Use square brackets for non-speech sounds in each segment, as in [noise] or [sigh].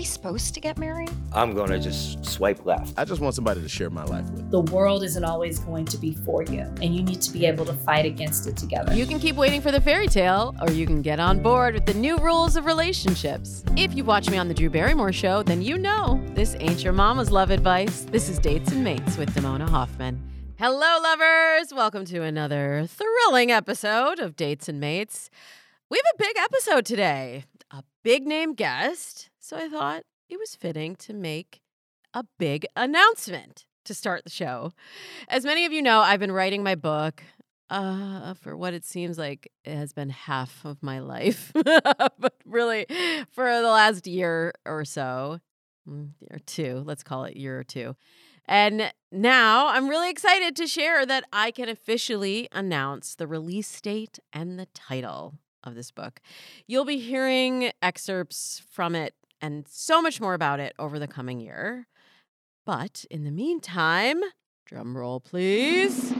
Are we supposed to get married? I'm gonna just swipe left. I just want somebody to share my life with. The world isn't always going to be for you, and you need to be able to fight against it together. You can keep waiting for the fairy tale, or you can get on board with the new rules of relationships. If you watch me on The Drew Barrymore Show, then you know this ain't your mama's love advice. This is Dates and Mates with Damona Hoffman. Hello, lovers! Welcome to another thrilling episode of Dates and Mates. We have a big episode today, a big name guest. So I thought it was fitting to make a big announcement to start the show. As many of you know, I've been writing my book uh, for what it seems like it has been half of my life, [laughs] but really for the last year or so, mm, or two, let's call it year or two. And now I'm really excited to share that I can officially announce the release date and the title of this book. You'll be hearing excerpts from it and so much more about it over the coming year. But in the meantime, drum roll please.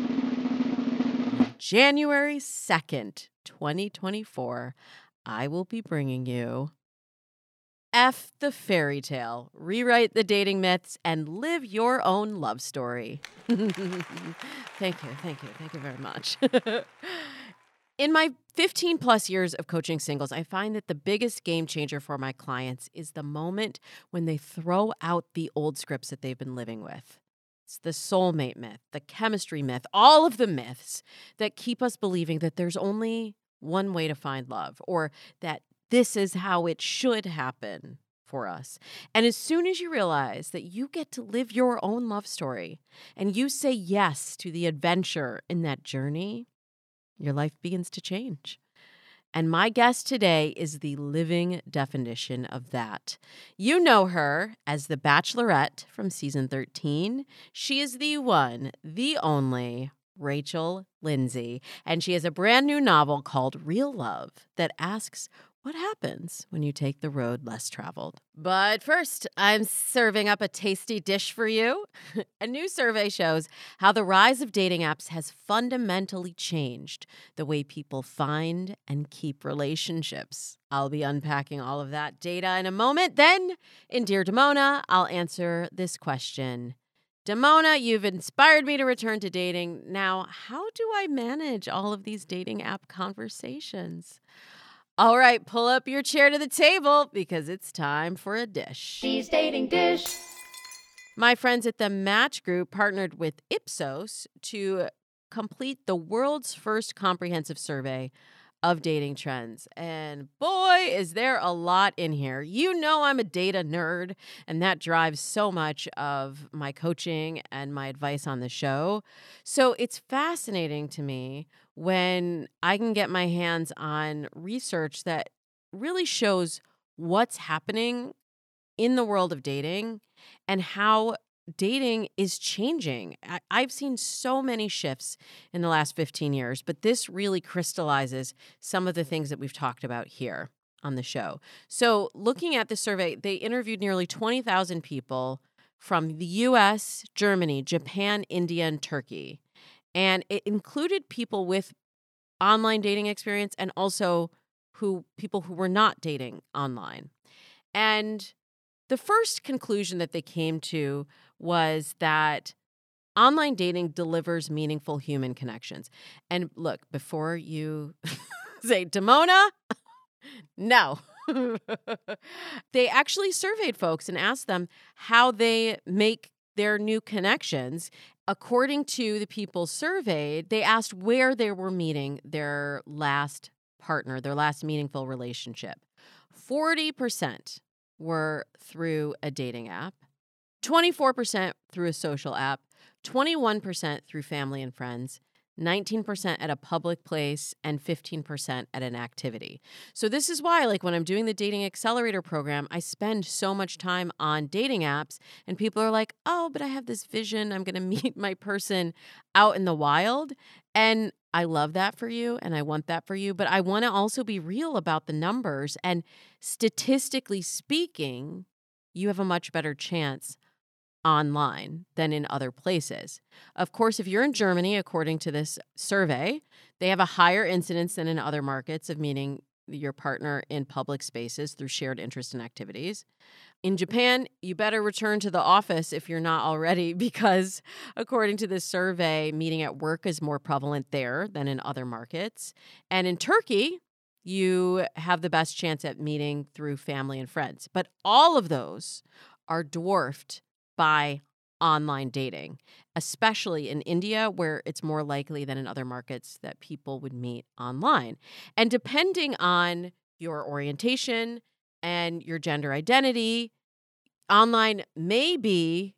January 2nd, 2024, I will be bringing you F the fairy tale, rewrite the dating myths, and live your own love story. [laughs] thank you, thank you, thank you very much. [laughs] In my 15 plus years of coaching singles, I find that the biggest game changer for my clients is the moment when they throw out the old scripts that they've been living with. It's the soulmate myth, the chemistry myth, all of the myths that keep us believing that there's only one way to find love or that this is how it should happen for us. And as soon as you realize that you get to live your own love story and you say yes to the adventure in that journey, your life begins to change. And my guest today is the living definition of that. You know her as the Bachelorette from season 13. She is the one, the only Rachel Lindsay, and she has a brand new novel called Real Love that asks what happens when you take the road less traveled? But first, I'm serving up a tasty dish for you. [laughs] a new survey shows how the rise of dating apps has fundamentally changed the way people find and keep relationships. I'll be unpacking all of that data in a moment. Then, in Dear Damona, I'll answer this question. Damona, you've inspired me to return to dating. Now, how do I manage all of these dating app conversations? All right, pull up your chair to the table because it's time for a dish. She's dating dish. My friends at the Match Group partnered with Ipsos to complete the world's first comprehensive survey of dating trends. And boy, is there a lot in here. You know, I'm a data nerd, and that drives so much of my coaching and my advice on the show. So it's fascinating to me when I can get my hands on research that really shows what's happening in the world of dating and how dating is changing. I- have seen so many shifts in the last 15 years, but this really crystallizes some of the things that we've talked about here on the show. So, looking at the survey, they interviewed nearly 20,000 people from the US, Germany, Japan, India, and Turkey. And it included people with online dating experience and also who people who were not dating online. And the first conclusion that they came to was that online dating delivers meaningful human connections. And look, before you [laughs] say, Damona, [laughs] no, [laughs] they actually surveyed folks and asked them how they make their new connections. According to the people surveyed, they asked where they were meeting their last partner, their last meaningful relationship. 40% were through a dating app, 24% through a social app, 21% through family and friends, 19% at a public place, and 15% at an activity. So, this is why, like, when I'm doing the Dating Accelerator program, I spend so much time on dating apps, and people are like, oh, but I have this vision. I'm going [laughs] to meet my person out in the wild. And I love that for you, and I want that for you. But I want to also be real about the numbers. And statistically speaking, you have a much better chance online than in other places. Of course, if you're in Germany, according to this survey, they have a higher incidence than in other markets of meeting your partner in public spaces through shared interests and activities. In Japan, you better return to the office if you're not already, [laughs] because according to this survey, meeting at work is more prevalent there than in other markets. And in Turkey, you have the best chance at meeting through family and friends. But all of those are dwarfed by online dating, especially in India, where it's more likely than in other markets that people would meet online. And depending on your orientation and your gender identity, online may be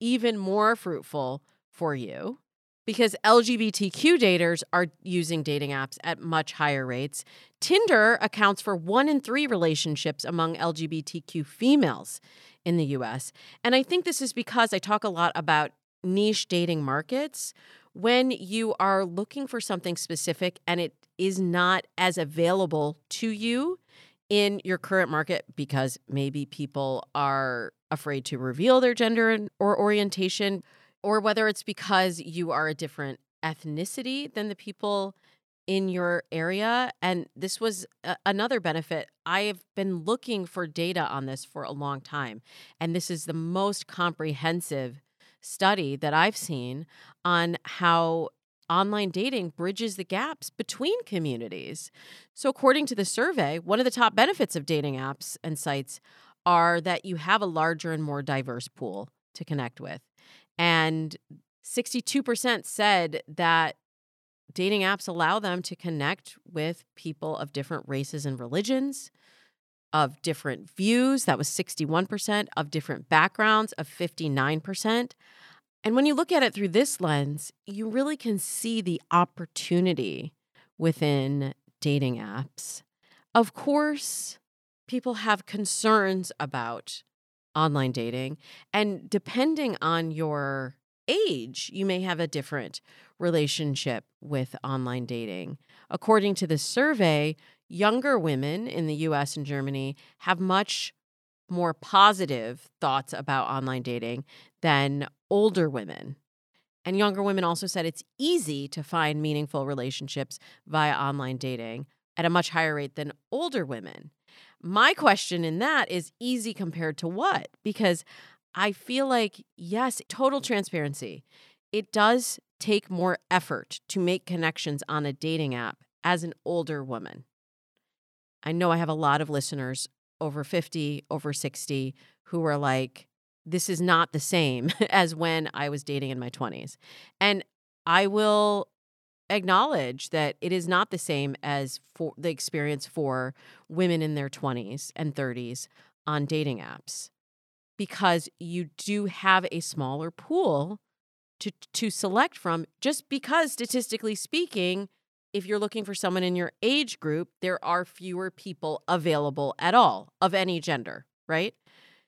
even more fruitful for you because LGBTQ daters are using dating apps at much higher rates. Tinder accounts for one in three relationships among LGBTQ females in the US. And I think this is because I talk a lot about niche dating markets. When you are looking for something specific and it is not as available to you in your current market because maybe people are afraid to reveal their gender or orientation, or whether it's because you are a different ethnicity than the people in your area. And this was a- another benefit. I have been looking for data on this for a long time. And this is the most comprehensive study that I've seen on how online dating bridges the gaps between communities. So, according to the survey, one of the top benefits of dating apps and sites are that you have a larger and more diverse pool to connect with. And 62% said that dating apps allow them to connect with people of different races and religions, of different views, that was 61%, of different backgrounds, of 59%. And when you look at it through this lens, you really can see the opportunity within dating apps. Of course, people have concerns about online dating, and depending on your age, you may have a different relationship with online dating. According to the survey, younger women in the US and Germany have much more positive thoughts about online dating than older women. And younger women also said it's easy to find meaningful relationships via online dating at a much higher rate than older women. My question in that is easy compared to what? Because I feel like, yes, total transparency. It does take more effort to make connections on a dating app as an older woman. I know I have a lot of listeners over 50, over 60 who are like, this is not the same [laughs] as when I was dating in my 20s. And I will acknowledge that it is not the same as for the experience for women in their 20s and 30s on dating apps because you do have a smaller pool to to select from just because statistically speaking if you're looking for someone in your age group there are fewer people available at all of any gender right?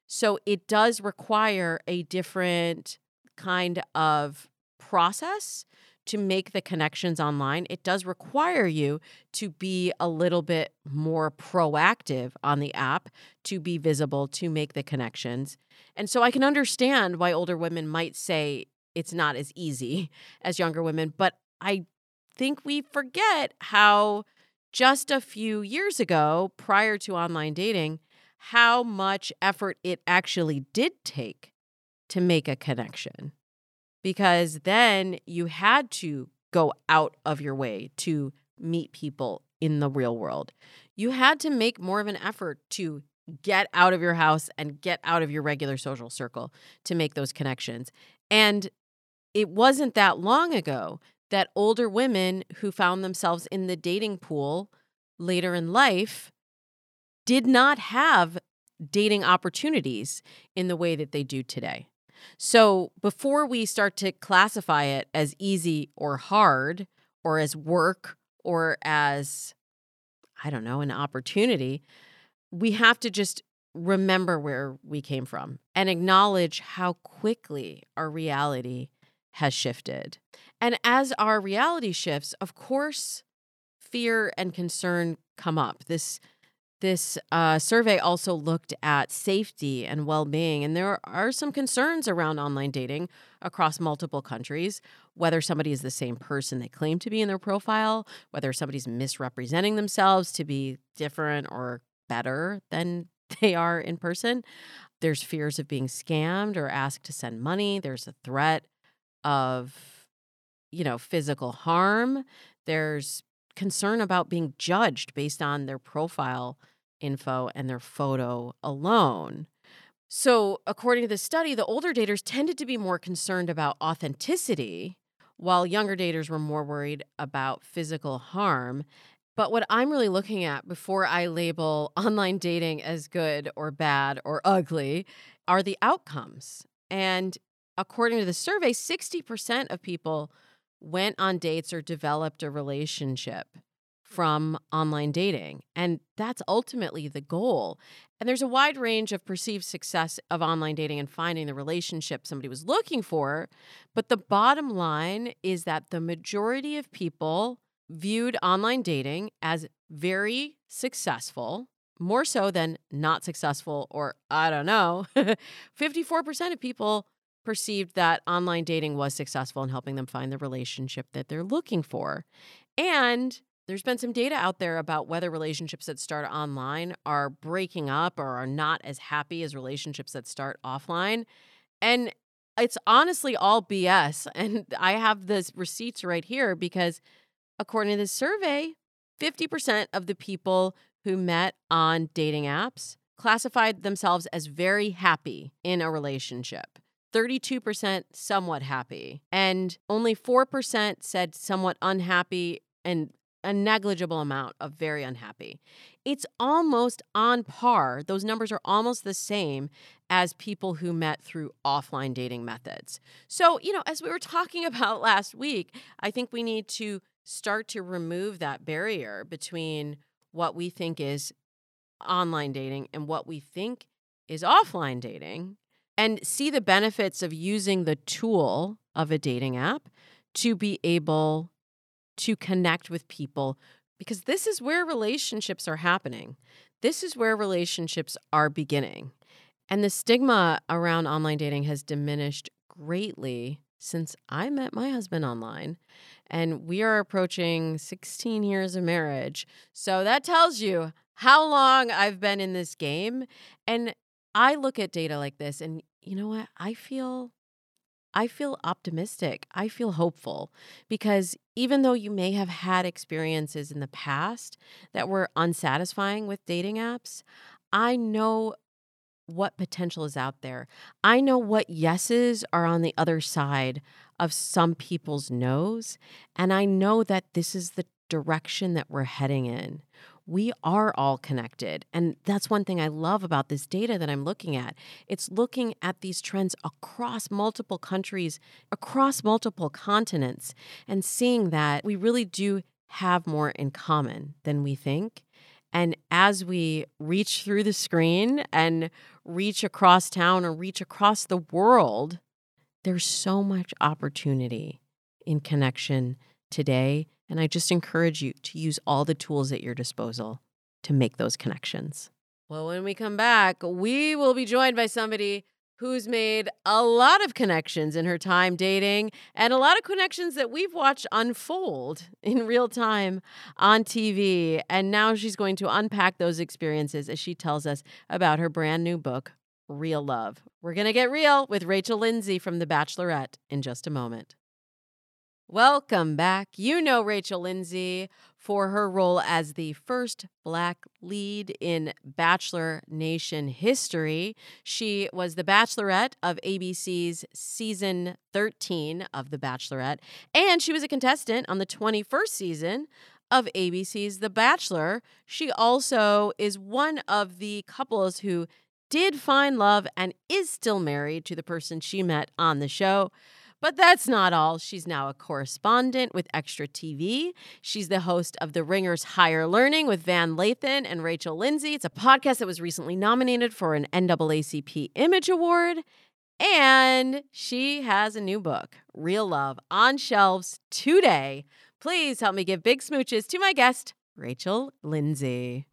So it does require a different kind of process to make the connections online, it does require you to be a little bit more proactive on the app, to be visible, to make the connections. And so I can understand why older women might say it's not as easy [laughs] as younger women, but I think we forget how just a few years ago, prior to online dating, how much effort it actually did take to make a connection because then you had to go out of your way to meet people in the real world. You had to make more of an effort to get out of your house and get out of your regular social circle to make those connections. And it wasn't that long ago that older women who found themselves in the dating pool later in life did not have dating opportunities in the way that they do today. So, before we start to classify it as easy or hard, or as work, or as, I don't know, an opportunity, we have to just remember where we came from and acknowledge how quickly our reality has shifted. And as our reality shifts, of course, fear and concern come up. This this uh, survey also looked at safety and well being, and there are some concerns around online dating across multiple countries. Whether somebody is the same person they claim to be in their profile, whether somebody's misrepresenting themselves to be different or better than [laughs] they are in person. There's fears of being scammed or asked to send money. There's a threat of, you know, physical harm. There's concern about being judged based on their profile info and their photo alone. So, according to the study, the older daters tended to be more concerned about authenticity, while younger daters were more worried about physical harm. But what I'm really looking at before I label [laughs] online dating as good or bad or ugly are the outcomes. And according to the survey, 60% of people went on dates or developed a relationship from online dating. And that's ultimately the goal. And there's a wide range of perceived success of online dating and finding the relationship somebody was looking for. But the bottom line is that the majority of people viewed online dating as very successful, more so than not successful, or I don't know. [laughs] 54% of people perceived that online dating was successful in helping them find the relationship that they're looking for. And there's been some data out there about whether relationships that start online are breaking up or are not as happy as relationships that start offline. And it's honestly all BS. [laughs] And I have the receipts right here because, according to this survey, 50% of the people who met on dating apps classified themselves as very happy in a relationship. 32% somewhat happy, and only 4% said somewhat unhappy and a negligible amount of very unhappy. It's almost on par. Those numbers are almost the same as people who met through offline dating methods. So, you know, as we were talking [laughs] about last week, I think we need to start to remove that barrier between what we think is online dating and what we think is offline dating and see the benefits of using the tool of a dating app to be able to connect with people because this is where relationships are happening. This is where relationships are beginning. And the stigma around online dating has diminished greatly since I met my husband online. And we are approaching 16 years of marriage. So that tells you how long I've been in this game. And I look at data like this, and you know what? I feel I feel optimistic. I feel hopeful because even though you may have had experiences in the past that were unsatisfying with dating apps, I know what potential is out there. I know what yeses are on the other side of some people's no's. And I know that this is the direction that we're heading in we are all connected. And that's one thing I love about this data that I'm looking at. It's looking at these trends across multiple countries, across multiple continents, and seeing that we really do have more in common than we think. And as we reach through the screen and reach across town or reach across the world, there's so much opportunity in connection today and I just encourage you to use all the tools at your disposal to make those connections. Well, when we come back, we will be joined by somebody who's made a lot of connections in her time dating and a lot of connections that we've watched unfold [laughs] in real time on TV. And now she's going to unpack those experiences as she tells us about her brand new book, Real Love. We're going to get real with Rachel Lindsay from The Bachelorette in just a moment. Welcome back. You know Rachel Lindsay for her role as the first Black lead in Bachelor Nation history. She was the Bachelorette of ABC's season 13 of The Bachelorette, and she was a contestant on the 21st season of ABC's The Bachelor. She also is one of the couples who did find love and is still married to the person she met on the show. But that's not all. She's now a correspondent with Extra TV. She's the host of The Ringer's Higher Learning with Van Lathan and Rachel Lindsay. It's a podcast that was recently nominated for an NAACP Image Award. And she has a new book, Real Love, on shelves today. Please help me give big smooches to my guest, Rachel Lindsay.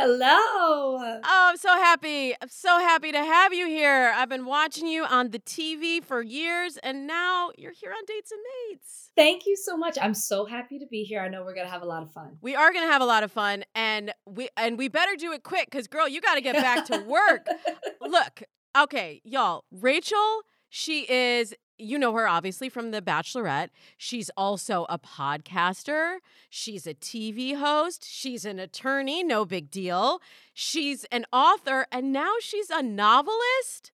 Hello. Oh, I'm so happy. I'm so happy to have you here. I've been watching you on the TV for years, and now you're here on Dates and Mates. Thank you so much. I'm so happy to be here. I know we're gonna have a lot of fun. We are gonna have a lot of fun, and we and we better do it quick, cause girl, you got to get back to work. [laughs] Look, okay, y'all. Rachel, she is you know her obviously from The Bachelorette. She's also a podcaster. She's a TV host. She's an attorney, no big deal. She's an author, and now she's a novelist.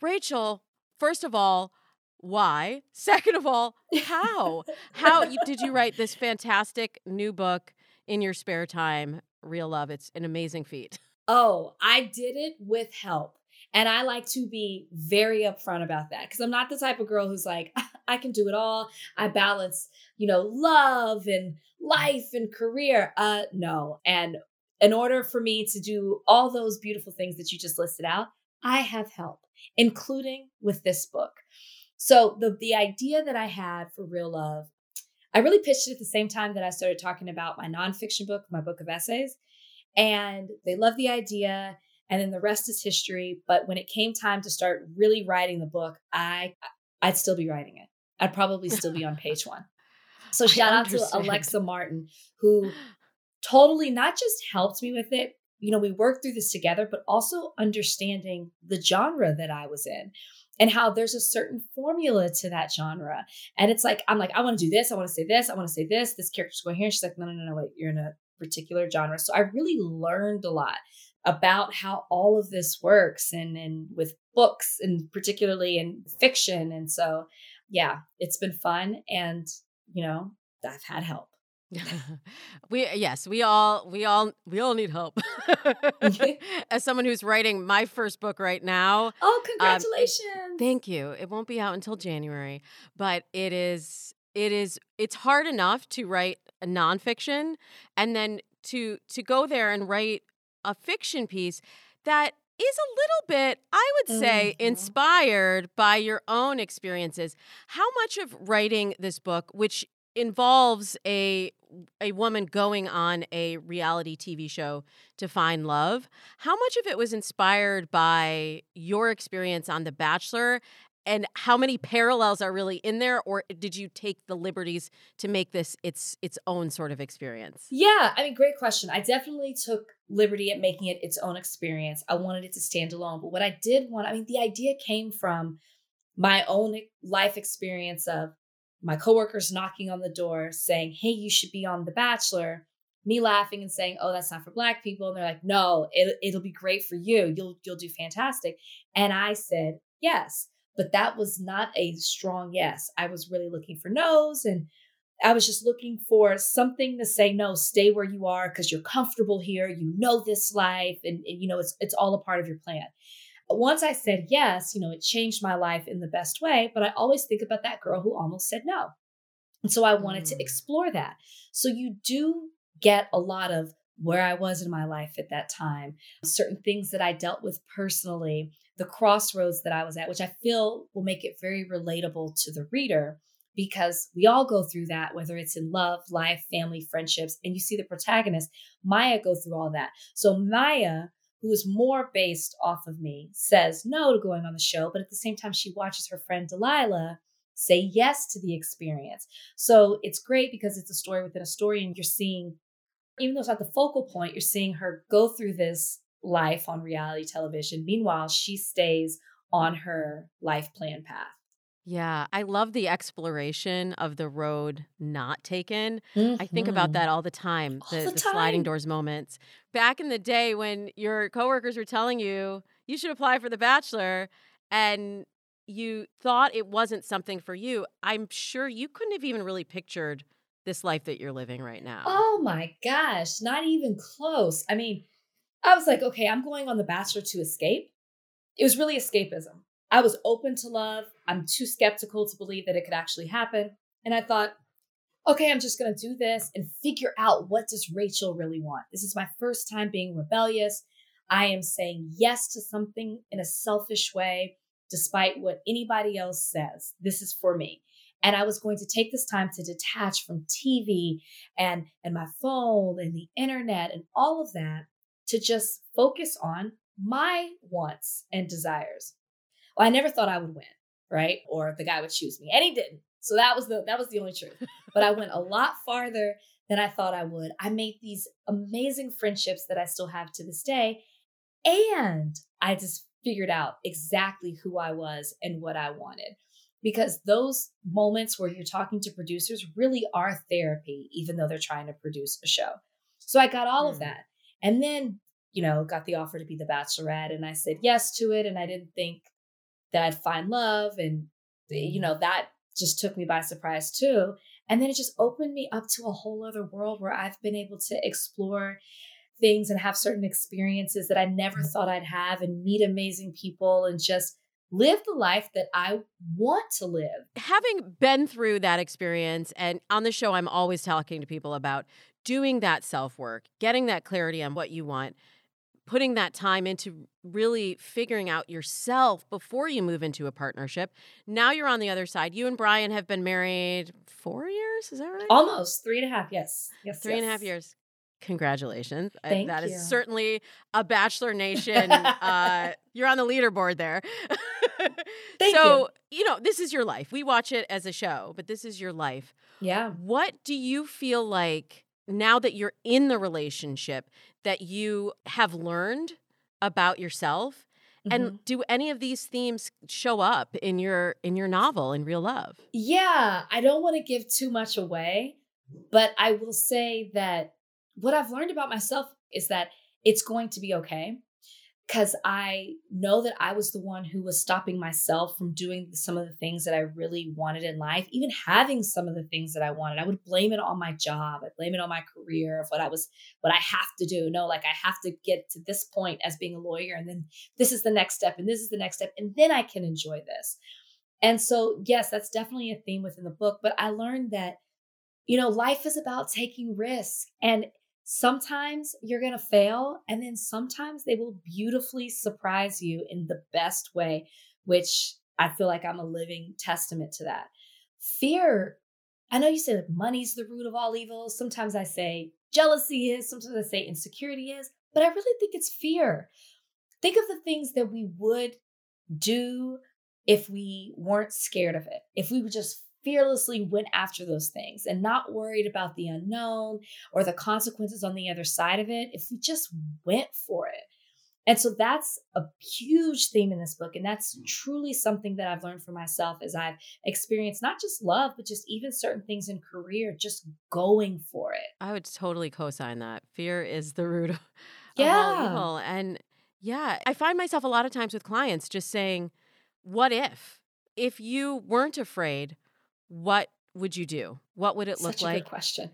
Rachel, first of all, why? [laughs] Second of all, how? how did you write this fantastic new book in your spare time? Real love. It's an amazing feat. Oh, I did it with help. And I like to be very upfront about that because I'm not the type of girl who's like, [laughs] I can do it all. I balance, you know, love and life and career. Uh, no. And in order for me to do all those beautiful things that you just listed out, I have help, including with this book. So the the idea that I had for Real Love, I really pitched it at the same time that I started talking about my nonfiction book, my book of essays. And they loved the idea and then the rest is history. But when it came time to start really writing the book, I I'd still be writing it. I'd probably still be on page one. So [laughs] shout out to Alexa Martin, who totally not just helped me with it. You know, we worked through this together, but also understanding the genre that I was in and how there's a certain formula to that genre. And it's like, I'm like, I want to do this. I want to say this. I want to say this. This character's going here. She's like, no, no, no, no, wait, you're in a particular genre. So I really learned a lot about how all of this works and and with books and particularly in fiction. And so yeah it's been fun and you know i've had help. [laughs] We yes we all we all we all need help. [laughs] [laughs] As someone who's writing my first book right now oh congratulations um, it, thank you. It won't be out until january but it is it is it's hard enough to write a nonfiction and then to to go there and write a fiction piece that is a little bit, I would say, mm-hmm. inspired by your own experiences. How much of writing this book, which involves a a woman going on a reality TV show to find love, how much of it was inspired by your experience on The Bachelor and how many parallels are really in there or did you take the liberties to make this its its own sort of experience? Yeah i mean great question. I definitely took liberty at making it its own experience. I wanted it to stand alone. But what i did want i mean the idea came from my own life experience of my coworkers knocking on the door saying hey you should be on the bachelor. Me laughing and saying oh that's not for black people. And they're like no it, it'll be great for you. You'll you'll do fantastic. And i said yes but that was not a strong yes. I was really looking for no's and I was just looking for something to say, no, stay where you are because you're comfortable here. You know this life, and, and, you know it's it's all a part of your plan. Once I said yes, you know, it changed my life in the best way. But I always think about that girl who almost said no. And so I wanted mm. to explore that. So you do get a lot of where I was in my life at that time, certain things that I dealt with personally, the crossroads that I was at, which I feel will make it very relatable to the reader because we all go through that, whether it's in love, life, family, friendships. And you see the protagonist, Maya, go through all that. So Maya, who is more based off of me, says no to going on the show, but at the same time, she watches her friend Delilah say yes to the experience. So it's great because it's a story within a story, and you're seeing, even though it's not the focal point, you're seeing her go through this life on reality television. Meanwhile, she stays on her life plan path. Yeah, I love the exploration of the road not taken. I think about Mhm. that all the time, All the, the the sliding doors moments. Back in the day when your coworkers were telling you you should apply for The Bachelor and you thought it wasn't something for you, I'm sure you couldn't have even really pictured this life that you're living right now. Oh my gosh, not even close. I mean, I was like, okay, I'm going on The Bachelor to escape. It was really escapism. I was open to love. I'm too skeptical to believe that it could actually happen. And I thought, okay, I'm just going to do this and figure out what does Rachel really want. This is my first time being rebellious. I am saying yes to something in a selfish way, despite what anybody else says. This is for me. And I was going to take this time to detach from TV and and my phone and the internet and all of that to just focus on my wants and desires. Well, I never thought I would win, right? Or the guy would choose me, and he didn't. So that was the that was the only truth. [laughs] But I went a lot farther than I thought I would. I made these amazing friendships that I still have to this day, and I just figured out exactly who I was and what I wanted. Because those moments where you're talking to producers really are therapy, even though they're trying to produce a show. So I got all of Mm. that. And then, you know, got the offer to be the bachelorette and I said yes to it. And I didn't think that I'd find love. And, eh, you mm-hmm. know, that just took me by surprise too. And then it just opened me up to a whole other world where I've been able to explore things and have certain experiences that I never mm-hmm. thought I'd have and meet amazing people and just live the life that I want to live. having been through that experience and on the show i'm always talking to people about doing that self-work getting that clarity on what you want putting that time into really figuring out yourself before you move into a partnership now you're on the other side you and Bryan have been married four years is that right Almost three and a half. Yes. Yes. three and a half yes. years congratulations I- that is you. certainly a bachelor nation uh, [laughs] you're on the leaderboard there [laughs] Thank so you know this is your life we watch it as a show but this is your life Yeah. what do you feel like now that you're in the relationship that you have learned about yourself Mhm. and do any of these themes show up in your in your novel in real love Yeah, I don't want to give too much away, but I will say that what I've learned about myself is that it's going to be okay because I know that I was the one who was stopping myself from doing some of the things that I really wanted in life, even having some of the things that I wanted. I would blame it on my job, I blame it on my career of what I was, what I have to do. No, like I have to get to this point as being a lawyer, and then this is the next step, and this is the next step, and then I can enjoy this. And so, yes, that's definitely a theme within the book. But I learned that, you know, life is about taking risks. And sometimes you're going to fail. And then sometimes they will beautifully surprise you in the best way, which I feel like I'm a living testament to that. Fear, I know you say like money's the root of all evil. Sometimes I say jealousy is, sometimes I say insecurity is, but I really think it's fear. Think of the things that we would do if we weren't scared of it, if we would just fearlessly went after those things and not worried about the unknown or the consequences on the other side of it, if we just went for it. And so that's a huge theme in this book. And that's mm. truly something that I've learned for myself as I've experienced not just love, but just even certain things in career, just going for it. i would totally co-sign that fear is the root [laughs] of of Yeah. all evil and yeah i find myself a lot of times with clients just saying what if if you weren't afraid what would you do what would it look like? Such a like good question.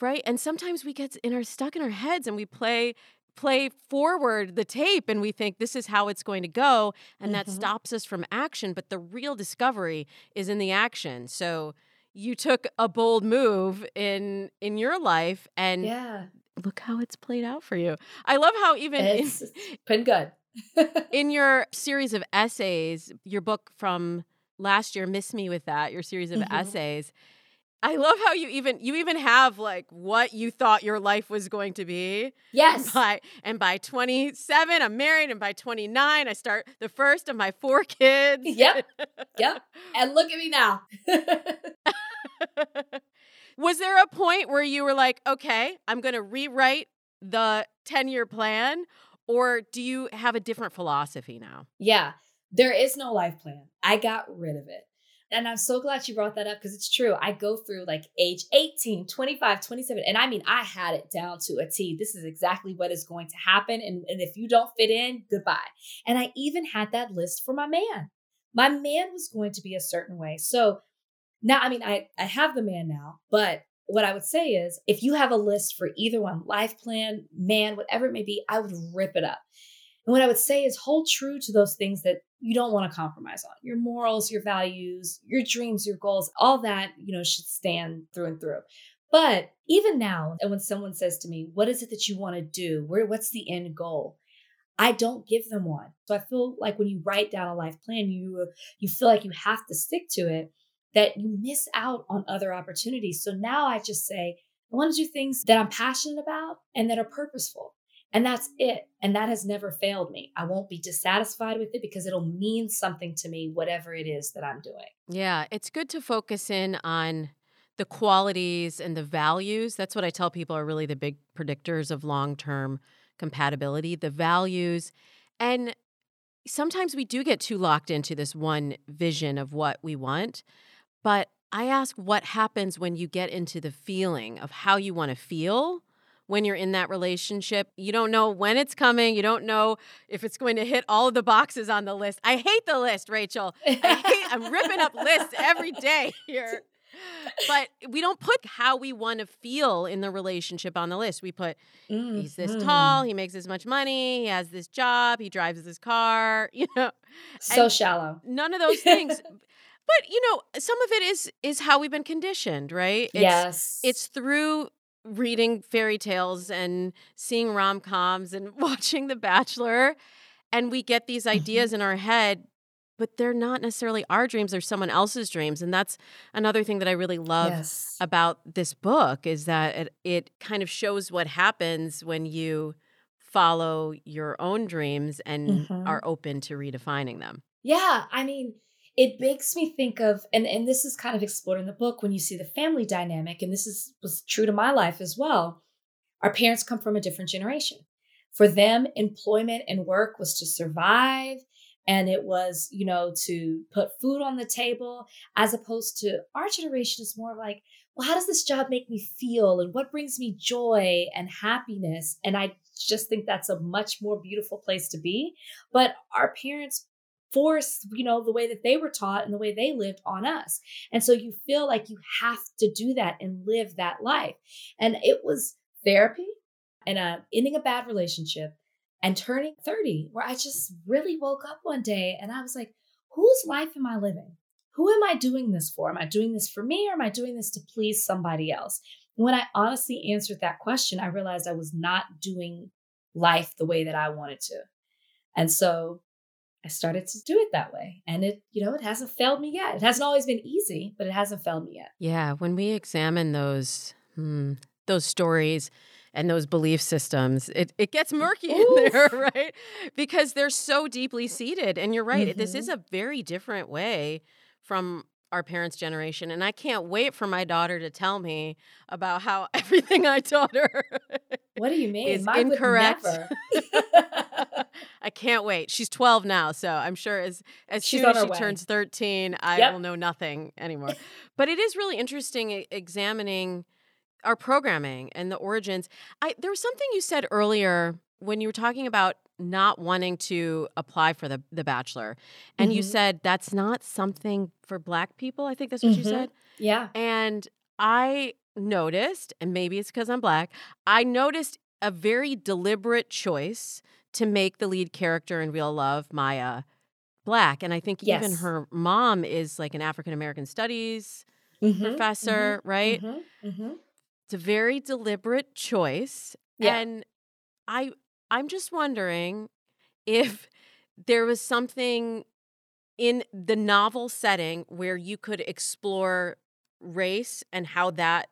right and sometimes we get in our stuck in our heads and we play play forward the tape and we think this is how it's going to go and that Mhm. stops us from action but the real discovery is in the action so you took a bold move in in your life and Yeah. look how it's played out for you i love how even in, It's it's been good. [laughs] in your series of essays your book from last year miss me with that your series of Mhm. essays i love how you even you even have like what you thought your life was going to be [laughs] yes. by and by 27 i'm married and by 29 i start the first of my four kids Yep. Yep. [laughs] And look at me now. [laughs] was there a point where you were like okay i'm going to rewrite the 10 year plan or do you have a different philosophy now yeah. There is no life plan. I got rid of it. And I'm so glad you brought that up because it's true. I go through like age 18, 25, 27. And I mean, I had it down to a T. This is exactly what is going to happen. And, and if you don't fit in, goodbye. And I even had that list for my man. My man was going to be a certain way. So now, I mean, I, I have the man now, but what I would say is if you have a list for either one, life plan, man, whatever it may be, I would rip it up. And what I would say is hold true to those things that you don't want to compromise on. Your morals, your values, your dreams, your goals, all that, you know, should stand through and through. But even now, and when someone says to me, what is it that you want to do? Where what's the end goal? I don't give them one. So I feel like when you write down a life plan, you you feel like you have to stick to it that you miss out on other opportunities. So now I just say, I want to do things that I'm passionate about and that are purposeful. And that's it. And that has never failed me. I won't be dissatisfied with it because it'll mean something to me, whatever it is that I'm doing. Yeah, it's good to focus in on the qualities and the values. That's what I tell people are really the big predictors of long term compatibility the values. And sometimes we do get too locked into this one vision of what we want. But I ask what happens when you get into the feeling of how you want to feel when you're in that relationship. You don't know when it's coming. You don't know if it's going to hit all of the boxes on the list. I hate the list, Rachel. I [laughs] hate, I'm ripping up lists every day [laughs] here. But we don't put how we want to feel in the relationship on the list. We put mm, he's this tall, he makes this much money, he has this job, he drives this car, [laughs] you know. So shallow. None of those things. But you know, some of it is is how we've been conditioned, right? It's, yes. It's through reading fairy tales and seeing rom coms and [laughs] watching The Bachelor, and we get these mm-hmm. ideas in our head. But they're not necessarily our dreams; they're someone else's dreams, and that's another thing that I really love yes. about this book is that it, it kind of shows what happens when you follow your own dreams and mm-hmm. are open to redefining them. Yeah, I mean, it makes me think of and and this is kind of explored in the book when you see the family dynamic and this is was true to my life as well. Our parents come from a different generation. For them employment and work was to survive and it was you know to put food on the table as opposed to our generation is more like well how does this job make me feel and what brings me joy and happiness? And i just think that's a much more beautiful place to be. But our parents force, you know, the way that they were taught and the way they lived on us. And so you feel like you have to do that and live that life. And it was therapy and uh, ending a bad relationship and turning 30, where I just really woke up one day and I was like, whose life am I living? Who am I doing this for? Am I doing this for me or am I doing this to please somebody else? When I honestly answered that question, I realized I was not doing life the way that I wanted to. And so I started to do it that way. And it, you know, it hasn't failed me yet. It hasn't always been easy, but it hasn't failed me yet. Yeah. When we examine those, hmm, those stories and those belief systems, it, it gets murky Oof. in there, [laughs] right? Because they're so deeply seated. And you're right. Mm-hmm. This is mm-hmm. a very different way from our parents' generation. And I can't wait for my daughter to tell me about how [laughs] everything I taught her. [laughs] What do you mean? Is Mine incorrect. [laughs] I can't wait. She's 12 now, so I'm sure as as She's soon as she way. turns 13, I yep. will know nothing anymore. but it is really interesting examining our programming and the origins. I there was something you said earlier when you were talking about not wanting to apply for the the bachelor and mm-hmm. you said that's not something for black people i think that's what mm-hmm. you said yeah and i noticed and maybe it's because i'm black i noticed a very deliberate choice to make the lead character in real love maya black and i think yes. even her mom is like an african american studies mm-hmm. professor mm-hmm. right mm-hmm. Mm-hmm. it's a very deliberate choice yeah. and i I'm just wondering if there was something in the novel setting where you could explore race and how that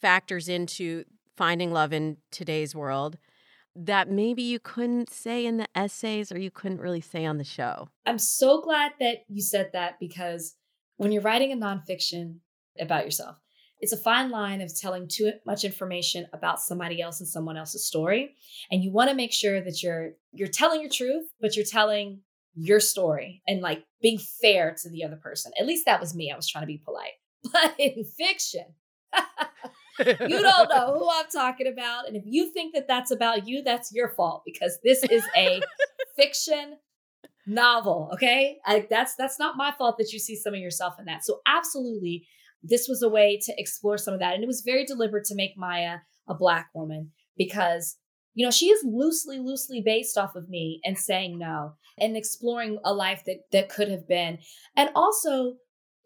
factors into finding love in today's world that maybe you couldn't say in the essays or you couldn't really say on the show. I'm so glad that you said that because when you're writing a nonfiction about yourself, it's a fine line of telling too much information about somebody else and someone else's story and you want to make sure that you're you're telling your truth but you're telling your story and like being fair to the other person. At least that was me. I was trying to be polite. [laughs] But in fiction, [laughs] you don't know who I'm talking about. And if you think that that's about you, that's your fault because this is a [laughs] fiction novel. Okay. I, that's, that's not my fault that you see some of yourself in that. So absolutely, this was a way to explore some of that. And it was very deliberate to make Maya a black woman because you know she is loosely loosely based off of me and saying no and exploring a life that that could have been and also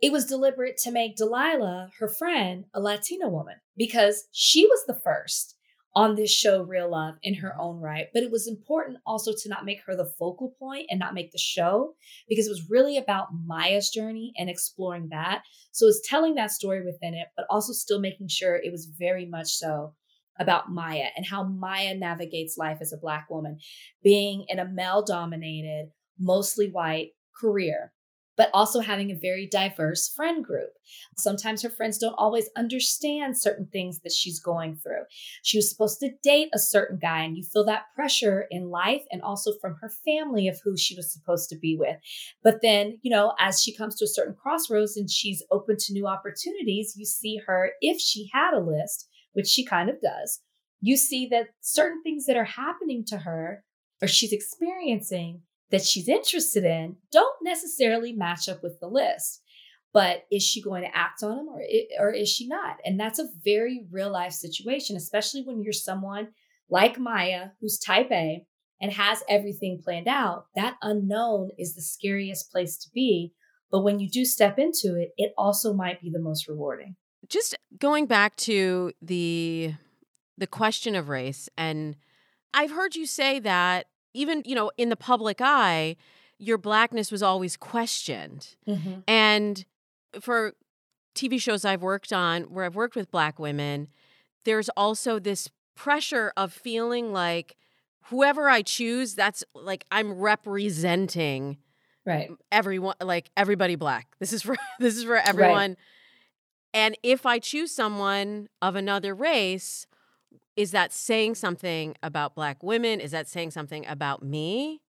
it was deliberate to make delilah her friend a latina woman because she was the first on this show real love in her own right. But it was important also to not make her the focal point and not make the show because it was really about maya's journey and exploring that. So it's telling that story within it but also still making sure it was very much so about Maya and how Maya navigates life as a Black woman, being in a male dominated, mostly white career, but also having a very diverse friend group. Sometimes her friends don't always understand certain things that she's going through. She was supposed to date a certain guy, and you feel that pressure in life and also from her family of who she was supposed to be with. But then, you know, as she comes to a certain crossroads and she's open to new opportunities, you see her, if she had a list, which she kind of does, you see that certain things that are happening to her or she's experiencing that she's interested in don't necessarily match up with the list. But is she going to act on them or, or is she not? And that's a very real life situation, especially when you're someone like Maya, who's type A and has everything planned out. That unknown is the scariest place to be. But when you do step into it, it also might be the most rewarding just going back to the the question of race and I've heard you say that even, you know, in the public eye, your blackness was always questioned. Mm-hmm. And for TV shows I've worked on where I've worked with black women, there's also this pressure of feeling like whoever I choose, that's like I'm representing right everyone like everybody black. This is for [laughs] this is for everyone. Right. And if I choose someone of another race, is that saying something about Black women? Is that saying something about me?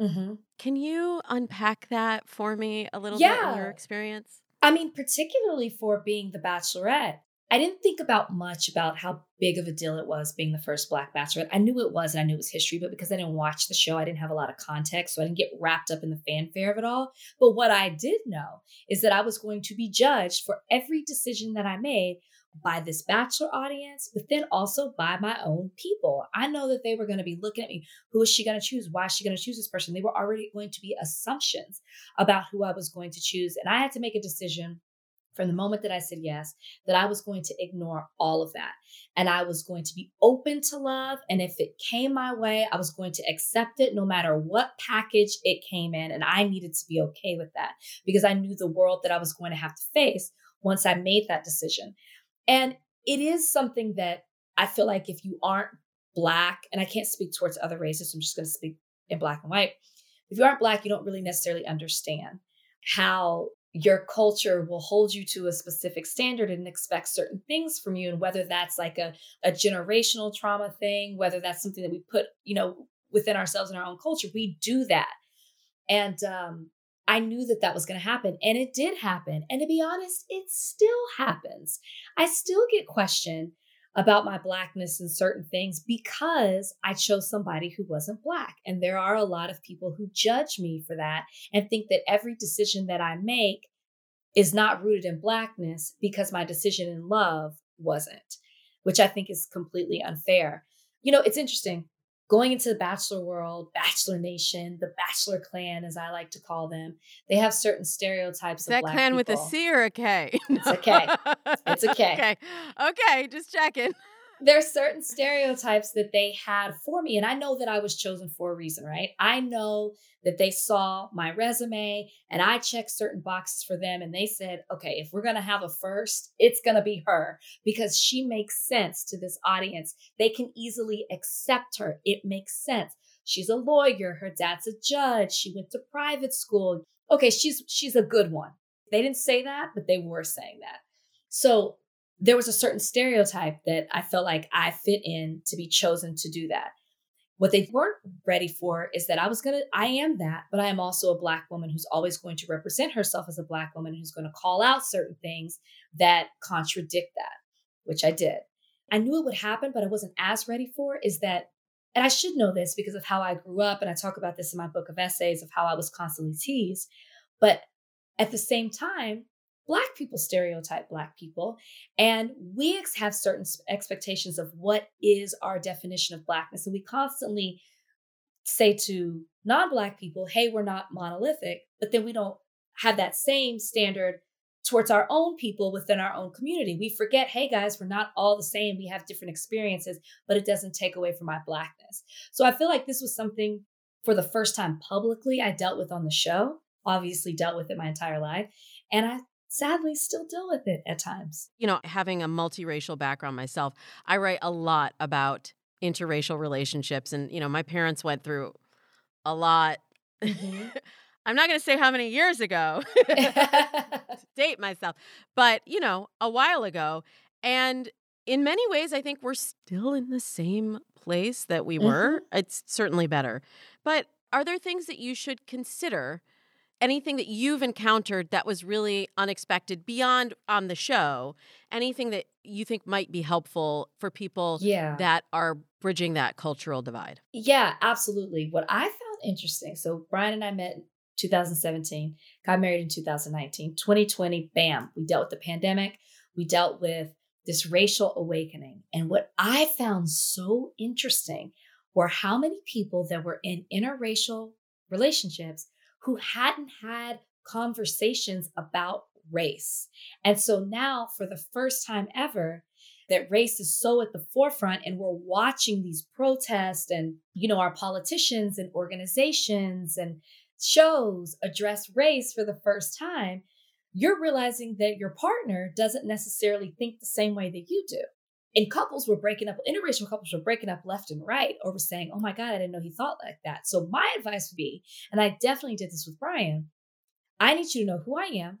Mm-hmm. Can you unpack that for me a little yeah. bit in your experience? I mean, particularly for being the bachelorette, I didn't think about much about how big of a deal it was being the first Black Bachelorette. I knew it was and I knew it was history, but because I didn't watch the show, I didn't have a lot of context. So I didn't get wrapped up in the fanfare of it all. But what I did know is that I was going to be judged for every decision that I made by this bachelor audience, but then also by my own people. I know that they were going to be looking at me. Who is she going to choose? Why is she going to choose this person? They were already going to be assumptions about who I was going to choose. And I had to make a decision from the moment that I said yes, that I was going to ignore all of that. And I was going to be open to love. And if it came my way, I was going to accept it no matter what package it came in. And I needed to be okay with that because I knew the world that I was going to have to face once I made that decision. And it is something that I feel like if you aren't Black, and I can't speak towards other races, I'm just going to speak in Black and white. If you aren't Black, you don't really necessarily understand how your culture will hold you to a specific standard and expect certain things from you. And whether that's like a, a generational trauma thing whether that's something that we put you know within ourselves in our own culture we do that. And um, i knew that that was going to happen and it did happen. And to be honest it still happens. I still get questioned about my blackness and certain things because I chose somebody who wasn't black. And there are a lot of people who judge me for that and think that every decision that I make is not rooted in blackness because my decision in love wasn't, which I think is completely unfair. You know, it's interesting going into the bachelor world, bachelor nation, the bachelor clan, as I like to call them, they have certain stereotypes that clan people. with a C or a K? It's a K. [laughs] It's a K. okay. Okay, just checking there are certain stereotypes that they had for me. And I know that I was chosen for a reason, right? I know that they saw my resume and I checked certain boxes for them. And they said, okay, if we're going to have a first, it's going to be her because she makes sense to this audience. They can easily accept her. It makes sense. She's a lawyer. Her dad's a judge. She went to private school. Okay, she's she's a good one. They didn't say that, but they were saying that. So there was a certain stereotype that I felt like I fit in to be chosen to do that. What they weren't ready for is that I was going to, I am that, but I am also a Black woman who's always going to represent herself as a Black woman who's going to call out certain things that contradict that, which I did. I knew it would happen, but I wasn't as ready for is that, and I should know this because of how I grew up, and I talk about this in my book of essays of how I was constantly teased. But at the same time, Black people stereotype Black people, and we have certain expectations of what is our definition of Blackness. And we constantly say to non Black people, hey, we're not monolithic, but then we don't have that same standard towards our own people within our own community. We forget, hey guys, we're not all the same. We have different experiences, but it doesn't take away from my Blackness. So I feel like this was something for the first time publicly I dealt with on the show, obviously dealt with it my entire life. And I sadly still deal with it at times. You know, having a multiracial background myself, I write a lot about interracial relationships. And, you know, my parents went through a lot. Mm-hmm. [laughs] I'm not going to say how many years ago, [laughs] [laughs] date myself, but, you know, a while ago. And in many ways, I think we're still in the same place that we were. Mm-hmm. It's certainly better. But are there things that you should consider anything that you've encountered that was really unexpected beyond on the show anything that you think might be helpful for people yeah. that are bridging that cultural divide? Yeah absolutely. What i found interesting so Bryan and i met in 2017 got married in 2019 2020 bam we dealt with the pandemic. We dealt with this racial awakening. And what i found so interesting were how many people that were in interracial relationships who hadn't had conversations about race. And so now, for the first time ever, that race is so at the forefront and we're watching these protests and you know our politicians and organizations and shows address race for the first time you're realizing that your partner doesn't necessarily think the same way that you do and couples were breaking up, interracial couples were breaking up left and right over saying, oh my God, I didn't know he thought like that. So my advice would be, and I definitely did this with Bryan, I need you to know who I am,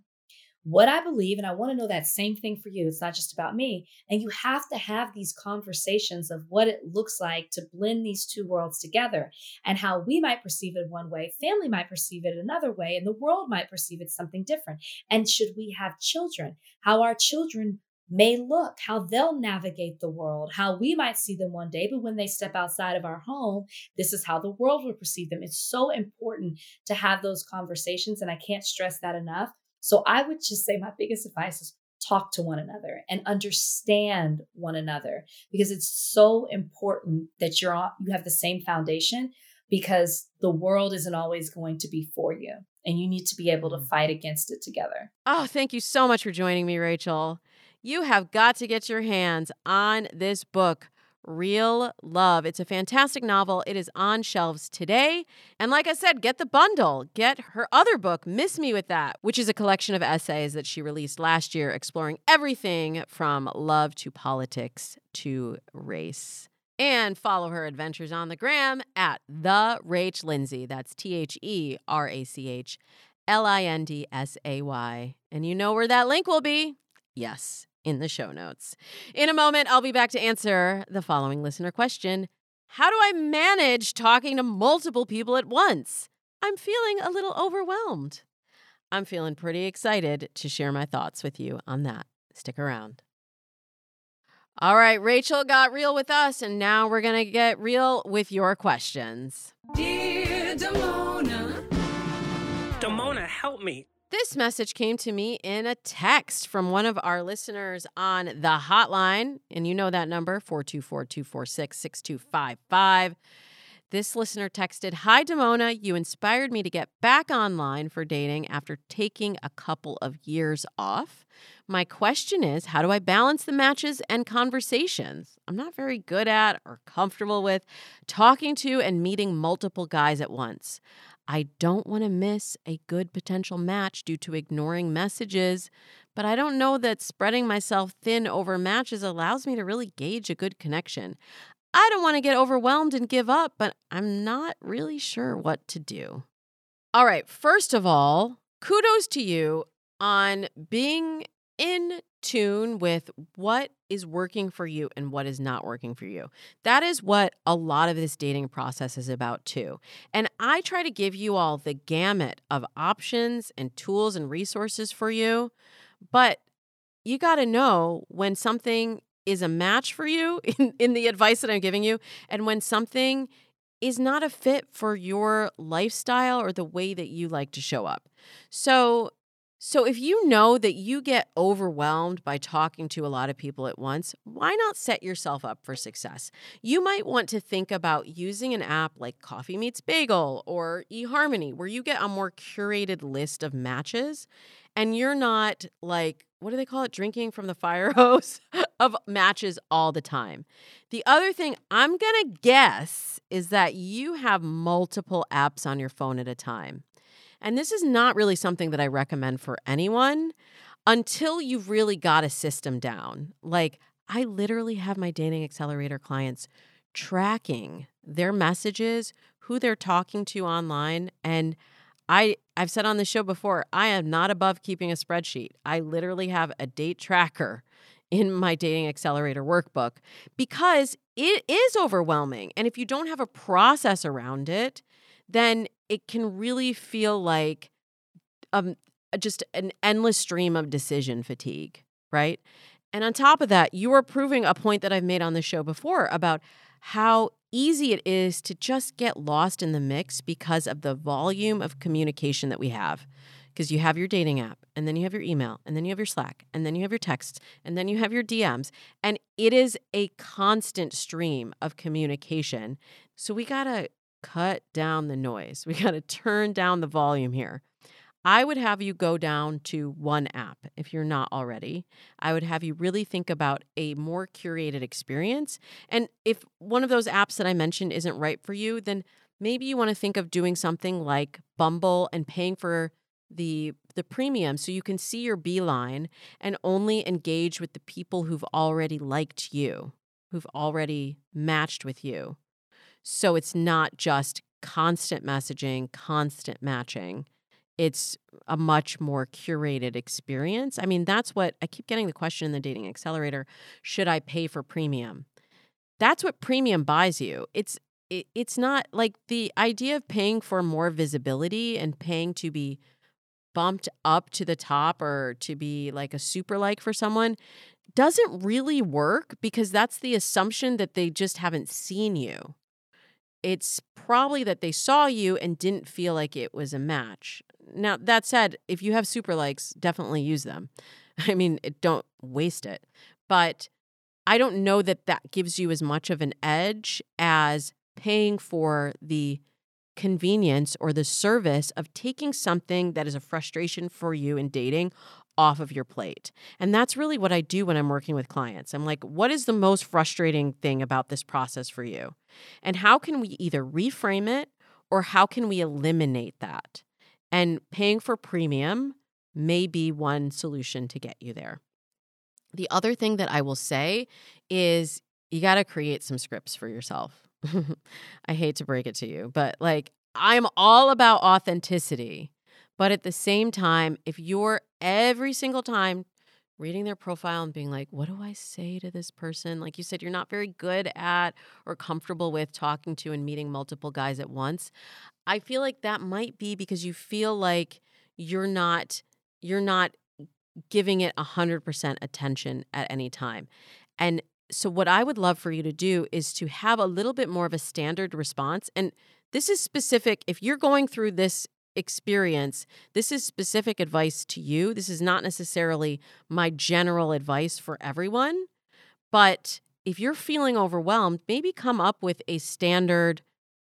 what I believe, and I want to know that same thing for you. It's not just about me. And you have to have these conversations of what it looks like to blend these two worlds together and how we might perceive it one way, family might perceive it another way, and the world might perceive it something different. And should we have children, how our children may look, how they'll navigate the world, how we might see them one day, but when they step outside of our home, this is how the world will perceive them. It's so important to have those conversations, and I can't stress that enough. So I would just say my biggest advice is talk to one another and understand one another because it's so important that you're on, you have the same foundation because the world isn't always going to be for you and you need to be able to mm. fight against it together. Oh, thank you so much for joining me, Rachel you have got to get your hands on this book. Real Love. It's a fantastic novel. It is on shelves today. And like I said, get the bundle. Get her other book, Miss Me With That, which is a collection of essays that she released last year exploring everything from love to politics to race. And follow her adventures on the gram at the Rach Lindsay. That's T H E R A C H L I N D S A Y. And you know where that link will be. Yes, in the show notes. In a moment, I'll be back to answer the following listener question How do I manage talking to multiple people at once? I'm feeling a little overwhelmed. I'm feeling pretty excited to share my thoughts with you on that. Stick around. All right, Rachel got real with us, and now we're going to get real with your questions. Dear Damona, Damona, help me. This message came to me in a text from one of our listeners on the hotline. And you know that number 424 246 6255. This listener texted Hi, Damona. You inspired me to get back online for dating after taking a couple of years off. My question is How do I balance the matches and conversations? I'm not very good at or comfortable with talking to and meeting multiple guys at once. I don't want to miss a good potential match due to ignoring messages, but I don't know that spreading myself thin over matches allows me to really gauge a good connection. I don't want to get overwhelmed and give up, but I'm not really sure what to do. All right, first of all, kudos to you on being in tune with what is working for you and what is not working for you. That is what a lot of this dating process is about, too. And I try to give you all the gamut of options and tools and resources for you. But you got to know when something is a match for you [laughs] in, in the advice that I'm giving you, and when something is not a fit for your lifestyle or the way that you like to show up. So, so if you know that you get overwhelmed by talking to a lot of people at once, why not set yourself up for success? You might want to think about using an app like Coffee Meets Bagel or eHarmony where you get a more curated list of matches and you're not like what do they call it drinking from the fire [laughs] hose of matches all the time. The other thing I'm going to guess is that you have multiple apps on your phone at a time. And this is not really something that I recommend for anyone until you've really got a system down. Like, I literally have my dating accelerator clients tracking their messages, who they're talking to online, and I I've said on the show before, I am not above keeping a spreadsheet. I literally have a date tracker [laughs] in my dating accelerator workbook because it is overwhelming. And if you don't have a process around it, then it can really feel like um, just an endless stream of decision fatigue, right? And on top of that, you are proving a point that I've made on the show before about how easy it is to just get lost in the mix because of the volume of communication that we have. Because you have your dating app, and then you have your email, and then you have your Slack, and then you have your texts, and then you have your DMs. And it is a constant stream of communication. So we got to cut down the noise. We got to turn down the volume here. I would have you go down to one app if you're not already. I would have you really think about a more curated experience. And if one of those apps that I mentioned isn't right for you, then maybe you want to think of doing something like Bumble and paying for the the premium so you can see your beeline and only engage with the people who've already liked you, who've already matched with you. So it's not just constant messaging, constant matching it's a much more curated experience. I mean, that's what I keep getting the question in the dating accelerator should I pay for premium? That's what premium buys you. It's it, it's not like the idea of paying for more visibility and paying to be bumped up to the top or to be like a super like for someone doesn't really work because that's the assumption that they just haven't seen you. It's probably that they saw you and didn't feel like it was a match. Now, that said, if you have super likes, definitely use them. [laughs] I mean, don't waste it. But I don't know that that gives you as much of an edge as paying for the convenience or the service of taking something that is a frustration for you in dating off of your plate. And that's really what I do when I'm working with clients. I'm like, what is the most frustrating thing about this process for you? And how can we either reframe it or how can we eliminate that? And paying for premium may be one solution to get you there. The other thing that I will say is you got to create some scripts for yourself. [laughs] I hate to break it to you, but like I'm all about authenticity. But at the same time, if you're every single time reading their profile and being like, what do I say to this person? Like you said, you're not very good at or comfortable with talking to and meeting multiple guys at once. I feel like that might be because you feel like you're not you're not giving it 100% attention at any time. And so what I would love for you to do is to have a little bit more of a standard response and this is specific if you're going through this experience. This is specific advice to you. This is not necessarily my general advice for everyone. But if you're feeling overwhelmed, maybe come up with a standard,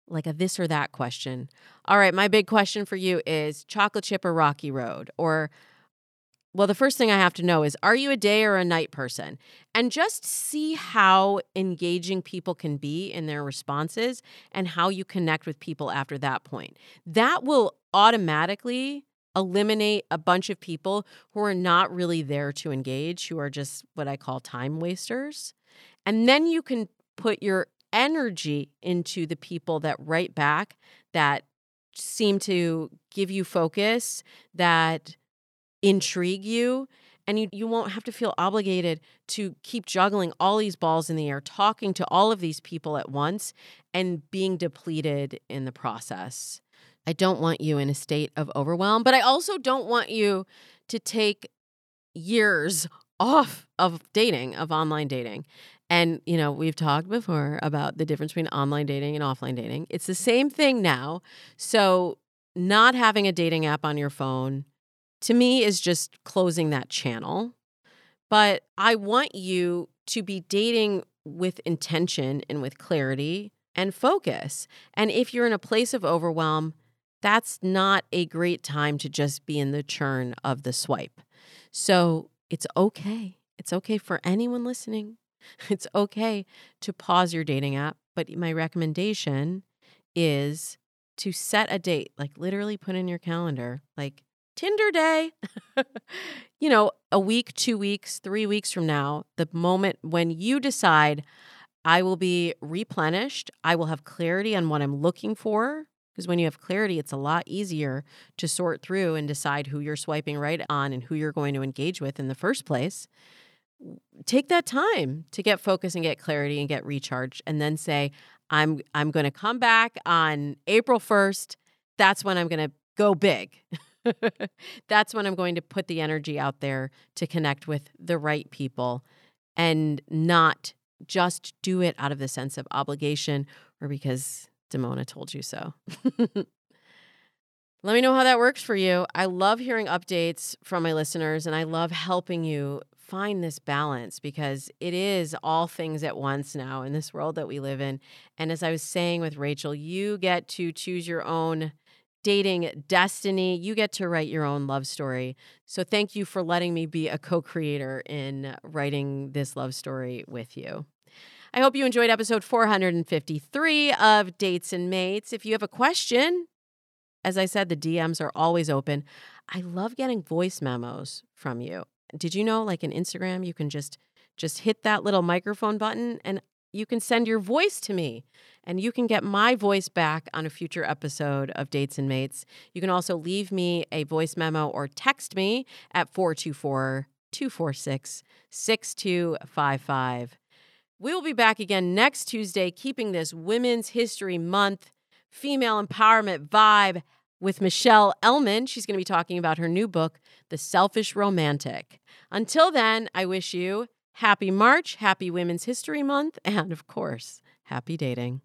like a this or that question. All right, my big question for you is chocolate chip or rocky road? Or well, the first thing I have to know is are you a day or a night person? And just see how engaging people can be in their responses and how you connect with people after that point. That will automatically eliminate a bunch of people who are not really there to engage, who are just what I call time wasters. And then you can put your energy into the people that write back that seem to give you focus, that intrigue you and you, you won't have to feel obligated to keep juggling all these balls in the air, talking to all of these people at once and being depleted in the process. I don't want you in a state of overwhelm, but I also don't want you to take years off of dating, of online dating. And, you know, we've talked before about the difference between online dating and offline dating. It's the same thing now. So, not having a dating app on your phone to me is just closing that channel. But I want you to be dating with intention and with clarity and focus. And if you're in a place of overwhelm, that's not a great time to just be in the churn of the swipe. So it's okay. It's okay for anyone listening. [laughs] It's okay to pause your dating app. But my recommendation is to set a date, like literally put in your calendar, like Tinder day. [laughs] you know, a week, two weeks, three weeks from now, the moment when you decide I will be replenished, I will have clarity on what I'm looking for. Because when you have clarity, it's a lot easier to sort through and decide who you're swiping right on and who you're going to engage with in the first place. Take that time to get focus and get clarity and get recharged, and then say, I'm I'm going to come back on April 1st. That's when I'm going to go big. [laughs] [laughs] That's when I'm going to put the energy out there to connect with the right people and not just do it out of the sense of obligation or because Damona told you so. [laughs] Let me know how that works for you. I love hearing updates from my listeners and I love helping you find this balance because it is all things at once now in this world that we live in. And as I was saying with Rachel, you get to choose your own dating destiny. You get to write your own love story. So thank you for letting me be a co creator in writing this love story with you. I hope you enjoyed episode 453 of Dates and Mates. If you have a question, as I said, the DMs are always open. I love getting voice memos from you. Did you know like in Instagram you can just just hit that little microphone button and you can send your voice to me and you can get my voice back on a future episode of Dates and Mates. You can also leave me a voice memo or text me at 424 246 6255. We will be back again next Tuesday, keeping this Women's History Month female empowerment vibe with Michelle Elman. She's going to be talking about her new book, The Selfish Romantic. Until then, I wish you happy March, happy Women's History Month, and of course, happy dating.